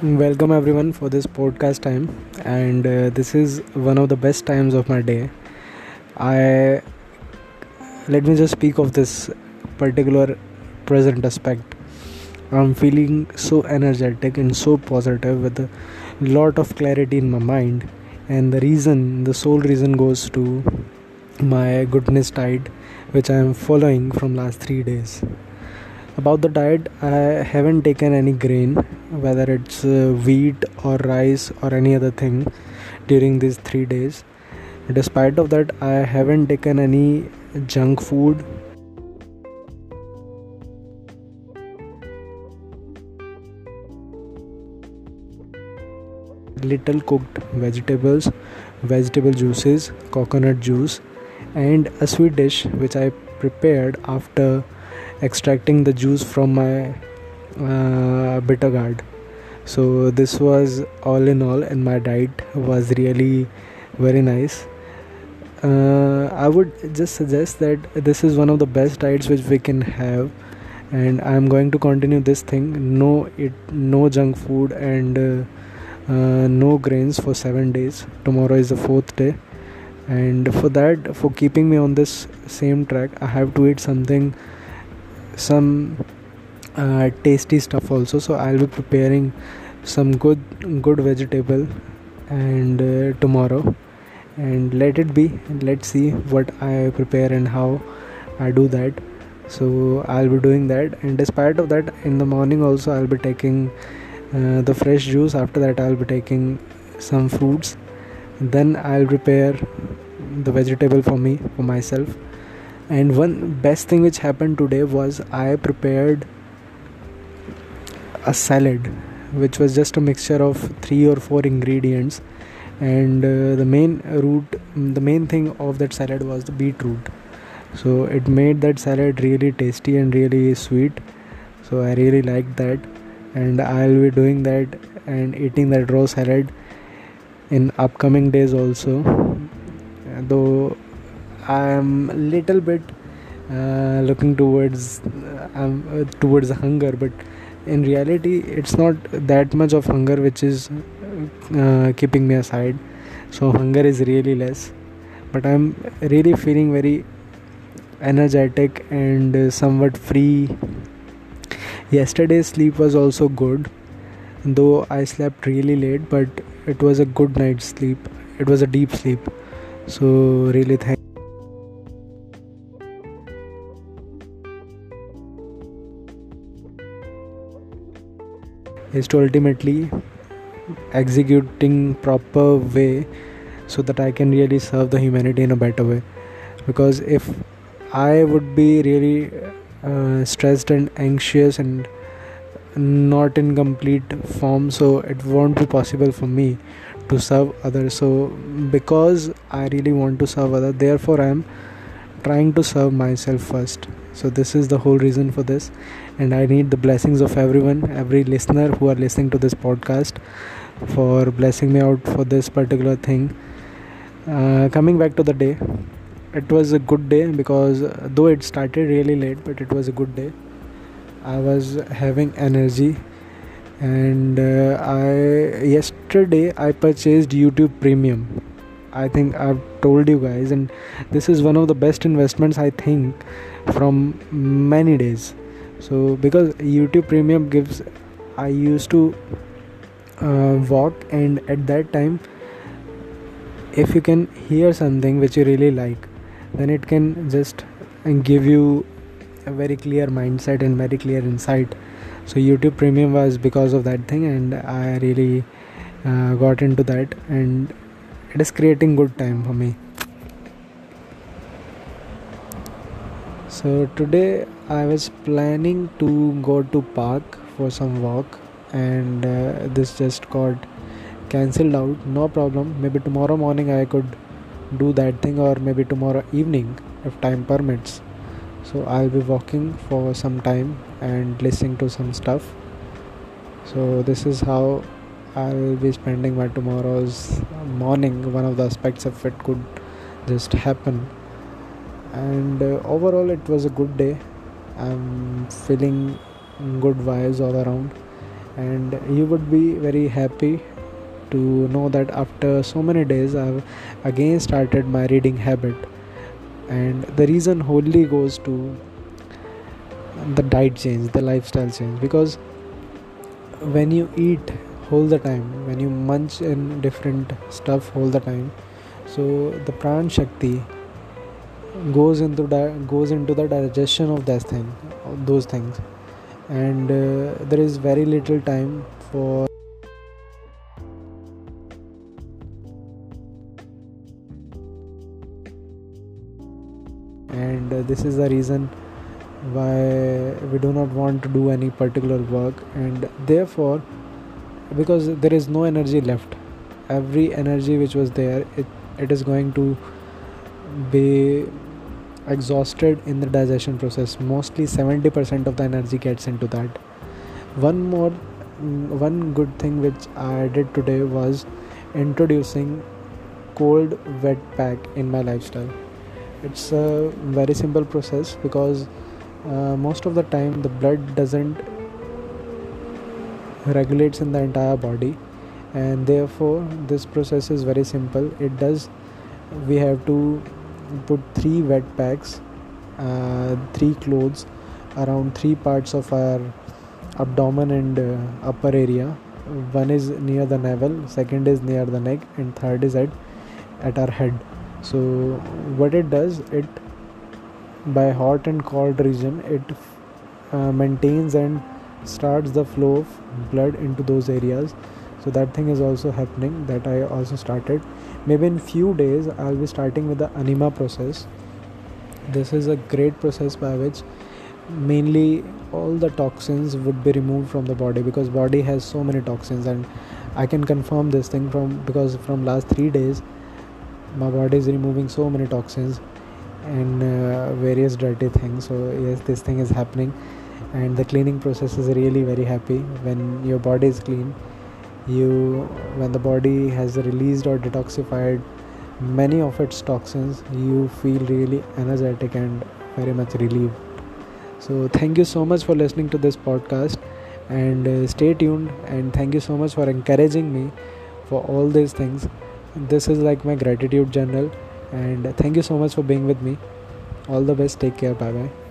Welcome everyone for this podcast time, and uh, this is one of the best times of my day. I let me just speak of this particular present aspect. I'm feeling so energetic and so positive with a lot of clarity in my mind, and the reason, the sole reason, goes to my goodness diet, which I am following from last three days about the diet i haven't taken any grain whether it's uh, wheat or rice or any other thing during these 3 days. Despite of that i haven't taken any junk food. Little cooked vegetables vegetable juices coconut juice and a sweet dish which i prepared after extracting the juice from my uh, bitter so this was all in all and my diet was really very nice. Uh, i would just suggest that this is one of the best diets which we can have and i'm going to continue this thing. No it no junk food and uh, uh, no grains for 7 days. Tomorrow is the fourth day. And for that for keeping me on this same track i have to eat something some uh, tasty stuff also. So i'll be preparing some good good vegetable and uh, tomorrow. And let it be. Let's see what i prepare and how i do that. So i'll be doing that. And despite of that in the morning also i'll be taking uh, the fresh juice. After that i'll be taking some fruits. Then i'll prepare the vegetable for me for myself and one best thing which happened today was i prepared a salad which was just a mixture of three or four ingredients. And uh, the main root the main thing of that salad was the beetroot. So it made that salad really tasty and really sweet. So i really liked that. And i'll be doing that and eating that raw salad in upcoming days also. Though I'm a little bit uh, looking towards uh, uh, towards hunger, but in reality, it's not that much of hunger which is uh, keeping me aside. So hunger is really less, but I'm really feeling very energetic and somewhat free. Yesterday's sleep was also good, though I slept really late, but it was a good night's sleep. It was a deep sleep. So really thank is to ultimately executing proper way so that i can really serve the humanity in a better way. Because if i would be really uh, stressed and anxious and not in complete form so it won't be possible for me to serve others. So because i really want to serve others therefore i am trying to serve myself first. So this is the whole reason for this. And i need the blessings of everyone every listener who are listening to this podcast for blessing me out for this particular thing. Uh, coming back to the day it was a good day because though it started really late but it was a good day. I was having energy and uh, i yesterday i purchased youtube premium i think i've told you guys and this is one of the best investments i think from many days. So because youtube premium gives i used to uh, walk and at that time if you can hear something which you really like then it can just give you a very clear mindset and very clear insight. So youtube premium was because of that thing and i really uh, got into that and it is creating good time for me. So today i was planning to go to park for some walk and uh, this just got cancelled out. No problem. Maybe tomorrow morning i could do that thing or maybe tomorrow evening if time permits. So i'll be walking for some time and listening to some stuff. So this is how i'll be spending my tomorrow's morning. One of the aspects of it could just happen. And uh, overall it was a good day. I'm feeling good vibes all around. And you would be very happy to know that after so many days I've again started my reading habit. And the reason wholly goes to the diet change the lifestyle change. Because when you eat all the time. When you munch in different stuff all the time. So the pran shakti goes into that goes into the digestion of that thing those things. And uh, there is very little time for and uh, this is the reason why we do not want to do any particular work. And therefore because there is no energy left. Every energy which was there it, it is going to be exhausted in the digestion process. Mostly 70% of the energy gets into that. One more mm, one good thing which i did today was introducing cold wet pack in my lifestyle. It's a very simple process because uh, most of the time the blood doesn't regulates in the entire body. And therefore this process is very simple. It does we have to put three wet packs uh, three clothes around three parts of our abdomen and uh, upper area. One is near the navel second is near the neck and third is at at our head. So what it does it by hot and cold region it uh, maintains and starts the flow of blood into those areas. So that thing is also happening that i also started. Maybe in few days i'll be starting with the enema process. This is a great process by which mainly all the toxins would be removed from the body because body has so many toxins and i can confirm this thing from because from last 3 days my body is removing so many toxins and uh, various dirty things. So yes this thing is happening and the cleaning process is really very happy. When your body is clean you when the body has released or detoxified many of its toxins you feel really energetic and very much relieved. So thank you so much for listening to this podcast. And uh, stay tuned. And thank you so much for encouraging me for all these things. This is like my gratitude journal. And thank you so much for being with me. All the best. Take care. Bye bye